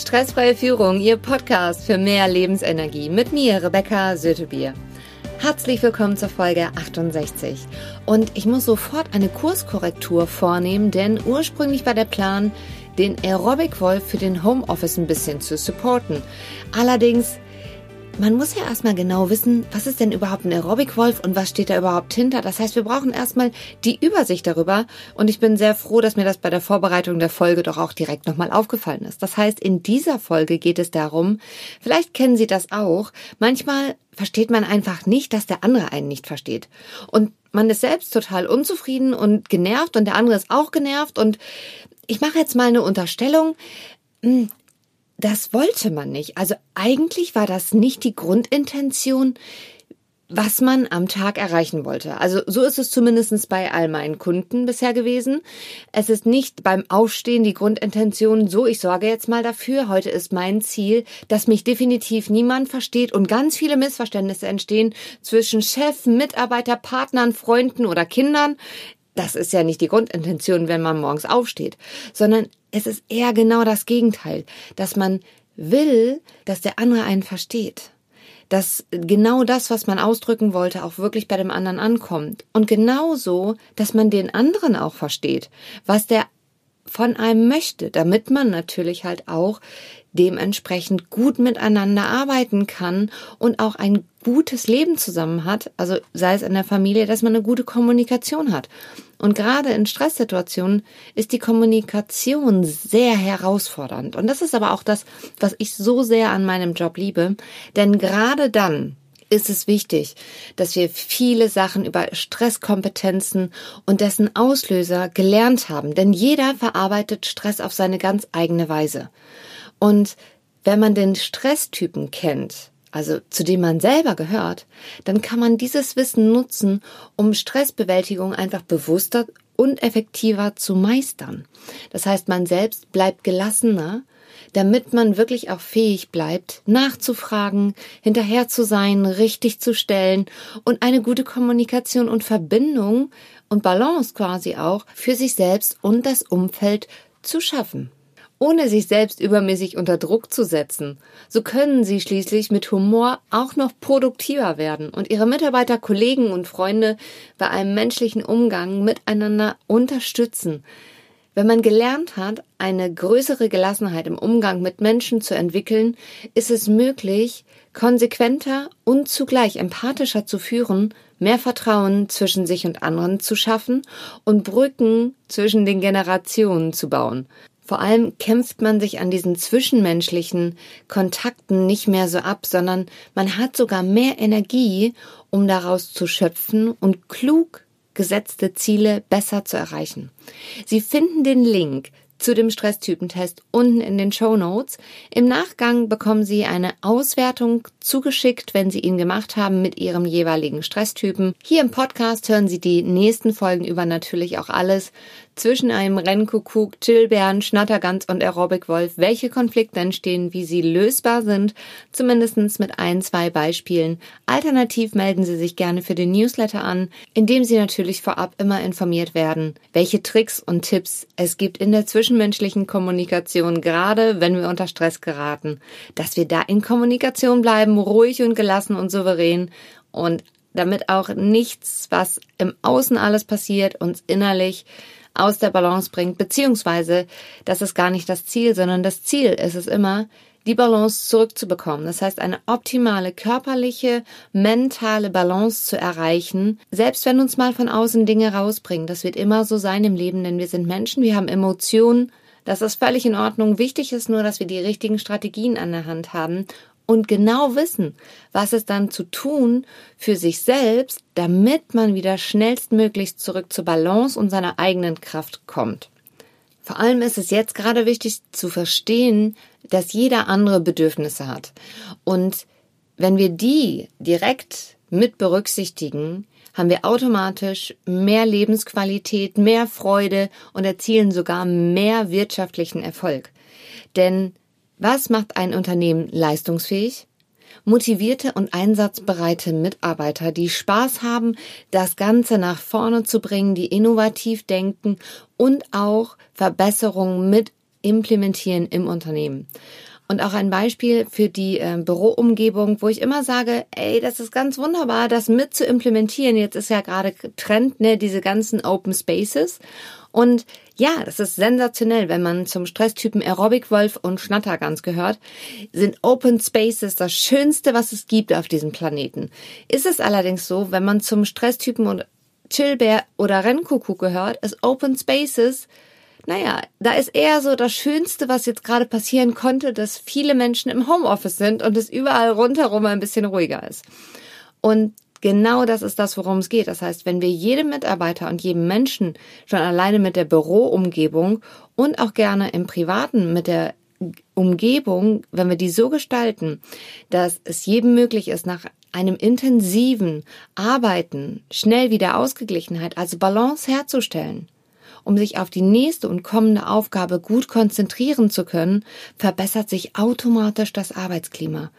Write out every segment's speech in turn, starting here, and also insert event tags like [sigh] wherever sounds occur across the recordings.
Stressfreie Führung, Ihr Podcast für mehr Lebensenergie mit mir, Rebecca Sötebier. Herzlich willkommen zur Folge 68. Und ich muss sofort eine Kurskorrektur vornehmen, denn ursprünglich war der Plan, den Aerobic Wolf für den Homeoffice ein bisschen zu supporten. Allerdings man muss ja erstmal genau wissen, was ist denn überhaupt ein Aerobic-Wolf und was steht da überhaupt hinter. Das heißt, wir brauchen erstmal die Übersicht darüber und ich bin sehr froh, dass mir das bei der Vorbereitung der Folge doch auch direkt nochmal aufgefallen ist. Das heißt, in dieser Folge geht es darum, vielleicht kennen Sie das auch, manchmal versteht man einfach nicht, dass der andere einen nicht versteht. Und man ist selbst total unzufrieden und genervt und der andere ist auch genervt und ich mache jetzt mal eine Unterstellung. Das wollte man nicht. Also eigentlich war das nicht die Grundintention, was man am Tag erreichen wollte. Also so ist es zumindest bei all meinen Kunden bisher gewesen. Es ist nicht beim Aufstehen die Grundintention, so ich sorge jetzt mal dafür, heute ist mein Ziel, dass mich definitiv niemand versteht und ganz viele Missverständnisse entstehen zwischen Chef, Mitarbeiter, Partnern, Freunden oder Kindern. Das ist ja nicht die Grundintention, wenn man morgens aufsteht, sondern es ist eher genau das Gegenteil, dass man will, dass der andere einen versteht. Dass genau das, was man ausdrücken wollte, auch wirklich bei dem anderen ankommt. Und genauso, dass man den anderen auch versteht, was der von einem möchte, damit man natürlich halt auch dementsprechend gut miteinander arbeiten kann und auch ein gutes Leben zusammen hat, also sei es in der Familie, dass man eine gute Kommunikation hat. Und gerade in Stresssituationen ist die Kommunikation sehr herausfordernd. Und das ist aber auch das, was ich so sehr an meinem Job liebe. Denn gerade dann, ist es wichtig, dass wir viele Sachen über Stresskompetenzen und dessen Auslöser gelernt haben. Denn jeder verarbeitet Stress auf seine ganz eigene Weise. Und wenn man den Stresstypen kennt, also zu dem man selber gehört, dann kann man dieses Wissen nutzen, um Stressbewältigung einfach bewusster und effektiver zu meistern. Das heißt, man selbst bleibt gelassener, damit man wirklich auch fähig bleibt, nachzufragen, hinterher zu sein, richtig zu stellen und eine gute Kommunikation und Verbindung und Balance quasi auch für sich selbst und das Umfeld zu schaffen ohne sich selbst übermäßig unter Druck zu setzen. So können sie schließlich mit Humor auch noch produktiver werden und ihre Mitarbeiter, Kollegen und Freunde bei einem menschlichen Umgang miteinander unterstützen. Wenn man gelernt hat, eine größere Gelassenheit im Umgang mit Menschen zu entwickeln, ist es möglich, konsequenter und zugleich empathischer zu führen, mehr Vertrauen zwischen sich und anderen zu schaffen und Brücken zwischen den Generationen zu bauen. Vor allem kämpft man sich an diesen zwischenmenschlichen Kontakten nicht mehr so ab, sondern man hat sogar mehr Energie, um daraus zu schöpfen und klug gesetzte Ziele besser zu erreichen. Sie finden den Link zu dem Stresstypentest unten in den Show Notes. Im Nachgang bekommen Sie eine Auswertung zugeschickt, wenn Sie ihn gemacht haben mit Ihrem jeweiligen Stresstypen. Hier im Podcast hören Sie die nächsten Folgen über natürlich auch alles zwischen einem Rennkuckuck, Chillbären, Schnattergans und Aerobic-Wolf, welche Konflikte entstehen, wie sie lösbar sind, zumindestens mit ein, zwei Beispielen. Alternativ melden Sie sich gerne für den Newsletter an, in dem Sie natürlich vorab immer informiert werden, welche Tricks und Tipps es gibt in der zwischenmenschlichen Kommunikation, gerade wenn wir unter Stress geraten, dass wir da in Kommunikation bleiben, ruhig und gelassen und souverän und damit auch nichts, was im Außen alles passiert, uns innerlich aus der Balance bringt, beziehungsweise das ist gar nicht das Ziel, sondern das Ziel ist es immer, die Balance zurückzubekommen. Das heißt, eine optimale körperliche, mentale Balance zu erreichen, selbst wenn uns mal von außen Dinge rausbringen. Das wird immer so sein im Leben, denn wir sind Menschen, wir haben Emotionen, das ist völlig in Ordnung. Wichtig ist nur, dass wir die richtigen Strategien an der Hand haben und genau wissen, was es dann zu tun für sich selbst, damit man wieder schnellstmöglich zurück zur Balance und seiner eigenen Kraft kommt. Vor allem ist es jetzt gerade wichtig zu verstehen, dass jeder andere Bedürfnisse hat. Und wenn wir die direkt mit berücksichtigen, haben wir automatisch mehr Lebensqualität, mehr Freude und erzielen sogar mehr wirtschaftlichen Erfolg. Denn was macht ein Unternehmen leistungsfähig? Motivierte und einsatzbereite Mitarbeiter, die Spaß haben, das Ganze nach vorne zu bringen, die innovativ denken und auch Verbesserungen mit implementieren im Unternehmen. Und auch ein Beispiel für die äh, Büroumgebung, wo ich immer sage, ey, das ist ganz wunderbar, das mit zu implementieren. Jetzt ist ja gerade Trend, ne, diese ganzen Open Spaces. Und ja, das ist sensationell, wenn man zum Stresstypen Aerobic Wolf und Schnattergans gehört, sind Open Spaces das Schönste, was es gibt auf diesem Planeten. Ist es allerdings so, wenn man zum Stresstypen und Chillbär oder Rennkuckuck gehört, ist Open Spaces naja, da ist eher so das Schönste, was jetzt gerade passieren konnte, dass viele Menschen im Homeoffice sind und es überall rundherum ein bisschen ruhiger ist. Und genau das ist das, worum es geht. Das heißt, wenn wir jedem Mitarbeiter und jedem Menschen schon alleine mit der Büroumgebung und auch gerne im Privaten mit der Umgebung, wenn wir die so gestalten, dass es jedem möglich ist, nach einem intensiven Arbeiten schnell wieder Ausgeglichenheit, also Balance herzustellen, um sich auf die nächste und kommende Aufgabe gut konzentrieren zu können, verbessert sich automatisch das Arbeitsklima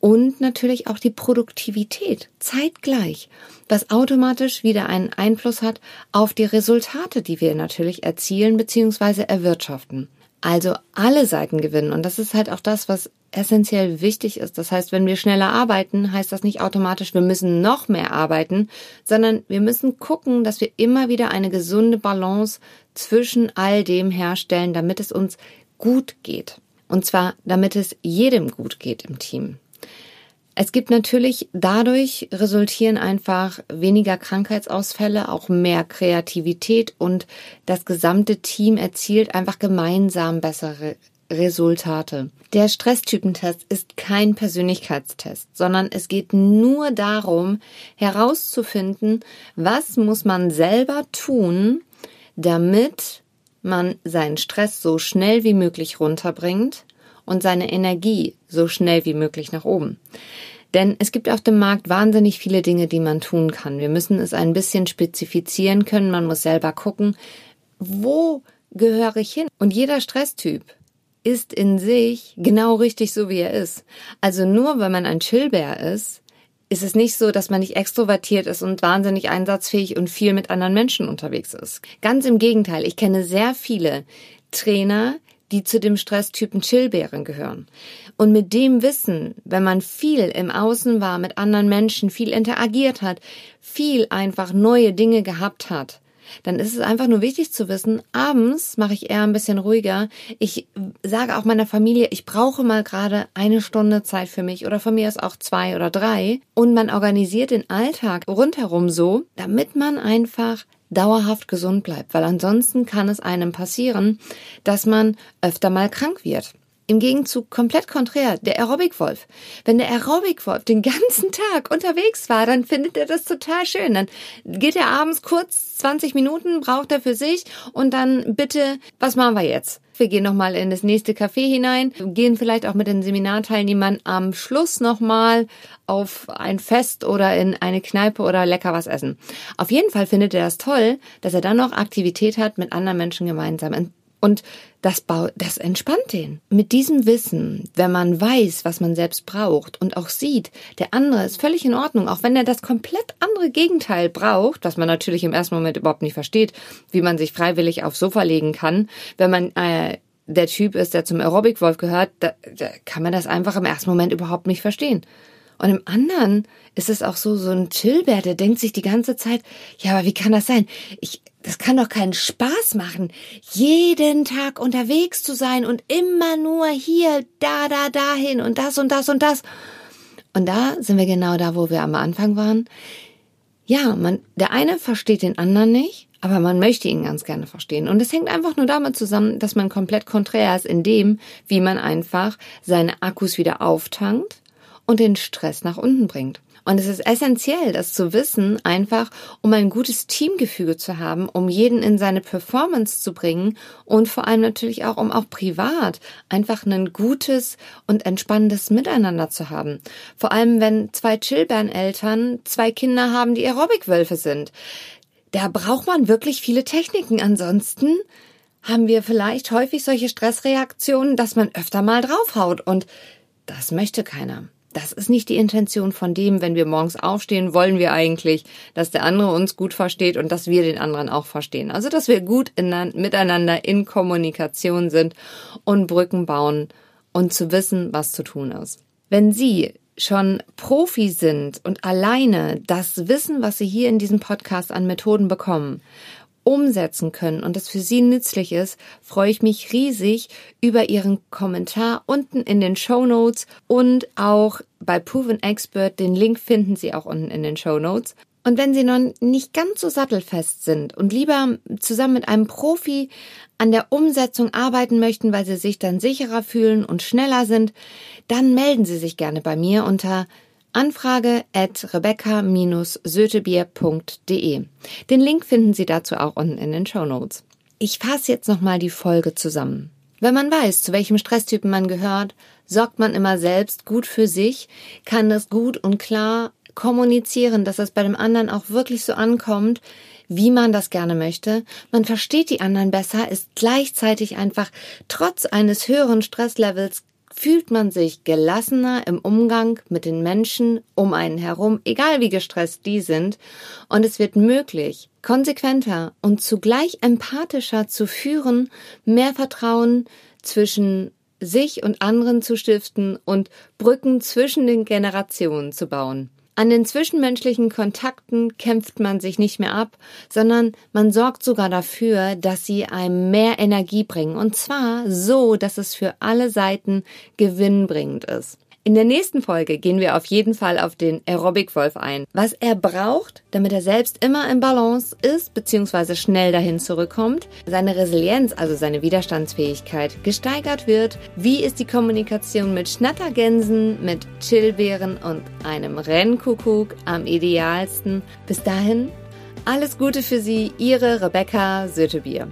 und natürlich auch die Produktivität zeitgleich, was automatisch wieder einen Einfluss hat auf die Resultate, die wir natürlich erzielen bzw. erwirtschaften. Also alle Seiten gewinnen und das ist halt auch das, was essentiell wichtig ist. Das heißt, wenn wir schneller arbeiten, heißt das nicht automatisch, wir müssen noch mehr arbeiten, sondern wir müssen gucken, dass wir immer wieder eine gesunde Balance zwischen all dem herstellen, damit es uns gut geht. Und zwar, damit es jedem gut geht im Team. Es gibt natürlich dadurch resultieren einfach weniger Krankheitsausfälle, auch mehr Kreativität und das gesamte Team erzielt einfach gemeinsam bessere Resultate. Der Stresstypentest ist kein Persönlichkeitstest, sondern es geht nur darum, herauszufinden, was muss man selber tun, damit man seinen Stress so schnell wie möglich runterbringt und seine Energie so schnell wie möglich nach oben. Denn es gibt auf dem Markt wahnsinnig viele Dinge, die man tun kann. Wir müssen es ein bisschen spezifizieren können. Man muss selber gucken, wo gehöre ich hin? Und jeder Stresstyp ist in sich genau richtig so, wie er ist. Also nur weil man ein Chillbär ist, ist es nicht so, dass man nicht extrovertiert ist und wahnsinnig einsatzfähig und viel mit anderen Menschen unterwegs ist. Ganz im Gegenteil, ich kenne sehr viele Trainer, die zu dem Stresstypen Chillbären gehören. Und mit dem Wissen, wenn man viel im Außen war, mit anderen Menschen, viel interagiert hat, viel einfach neue Dinge gehabt hat, dann ist es einfach nur wichtig zu wissen, abends mache ich eher ein bisschen ruhiger. Ich sage auch meiner Familie, ich brauche mal gerade eine Stunde Zeit für mich oder von mir ist auch zwei oder drei. Und man organisiert den Alltag rundherum so, damit man einfach dauerhaft gesund bleibt, weil ansonsten kann es einem passieren, dass man öfter mal krank wird. Im Gegenzug komplett konträr, der Aerobic-Wolf. Wenn der Aerobic-Wolf den ganzen [laughs] Tag unterwegs war, dann findet er das total schön. Dann geht er abends kurz 20 Minuten, braucht er für sich und dann bitte, was machen wir jetzt? Wir gehen nochmal in das nächste Café hinein, gehen vielleicht auch mit den Seminarteilnehmern am Schluss nochmal auf ein Fest oder in eine Kneipe oder lecker was essen. Auf jeden Fall findet er das toll, dass er dann noch Aktivität hat mit anderen Menschen gemeinsam. Und das, baut, das entspannt den. Mit diesem Wissen, wenn man weiß, was man selbst braucht und auch sieht, der andere ist völlig in Ordnung, auch wenn er das komplett andere Gegenteil braucht, was man natürlich im ersten Moment überhaupt nicht versteht, wie man sich freiwillig aufs Sofa legen kann, wenn man äh, der Typ ist, der zum Aerobic-Wolf gehört, da, da kann man das einfach im ersten Moment überhaupt nicht verstehen. Und im anderen ist es auch so, so ein Chillbär, der denkt sich die ganze Zeit, ja, aber wie kann das sein? Ich, das kann doch keinen Spaß machen, jeden Tag unterwegs zu sein und immer nur hier, da, da, dahin und das und das und das. Und da sind wir genau da, wo wir am Anfang waren. Ja, man, der eine versteht den anderen nicht, aber man möchte ihn ganz gerne verstehen. Und es hängt einfach nur damit zusammen, dass man komplett konträr ist in dem, wie man einfach seine Akkus wieder auftankt und den Stress nach unten bringt. Und es ist essentiell, das zu wissen, einfach um ein gutes Teamgefüge zu haben, um jeden in seine Performance zu bringen und vor allem natürlich auch, um auch privat einfach ein gutes und entspannendes Miteinander zu haben. Vor allem, wenn zwei Chillbären-Eltern zwei Kinder haben, die Aerobic-Wölfe sind. Da braucht man wirklich viele Techniken. Ansonsten haben wir vielleicht häufig solche Stressreaktionen, dass man öfter mal draufhaut und das möchte keiner das ist nicht die Intention von dem, wenn wir morgens aufstehen, wollen wir eigentlich, dass der andere uns gut versteht und dass wir den anderen auch verstehen. Also, dass wir gut in, miteinander in Kommunikation sind und Brücken bauen und zu wissen, was zu tun ist. Wenn Sie schon Profi sind und alleine das Wissen, was Sie hier in diesem Podcast an Methoden bekommen, umsetzen können und das für Sie nützlich ist, freue ich mich riesig über Ihren Kommentar unten in den Show Notes und auch bei Proven Expert. Den Link finden Sie auch unten in den Show Notes. Und wenn Sie noch nicht ganz so sattelfest sind und lieber zusammen mit einem Profi an der Umsetzung arbeiten möchten, weil Sie sich dann sicherer fühlen und schneller sind, dann melden Sie sich gerne bei mir unter Anfrage at rebecca-sötebier.de. Den Link finden Sie dazu auch unten in den Show Notes. Ich fasse jetzt nochmal die Folge zusammen. Wenn man weiß, zu welchem Stresstypen man gehört, sorgt man immer selbst gut für sich, kann das gut und klar kommunizieren, dass das bei dem anderen auch wirklich so ankommt, wie man das gerne möchte. Man versteht die anderen besser, ist gleichzeitig einfach trotz eines höheren Stresslevels fühlt man sich gelassener im Umgang mit den Menschen um einen herum, egal wie gestresst die sind, und es wird möglich, konsequenter und zugleich empathischer zu führen, mehr Vertrauen zwischen sich und anderen zu stiften und Brücken zwischen den Generationen zu bauen. An den zwischenmenschlichen Kontakten kämpft man sich nicht mehr ab, sondern man sorgt sogar dafür, dass sie einem mehr Energie bringen. Und zwar so, dass es für alle Seiten gewinnbringend ist. In der nächsten Folge gehen wir auf jeden Fall auf den Aerobic Wolf ein. Was er braucht, damit er selbst immer im Balance ist, beziehungsweise schnell dahin zurückkommt, seine Resilienz, also seine Widerstandsfähigkeit gesteigert wird. Wie ist die Kommunikation mit Schnattergänsen, mit Chillbeeren und einem Rennkuckuck am idealsten? Bis dahin, alles Gute für Sie, Ihre Rebecca Sötebier.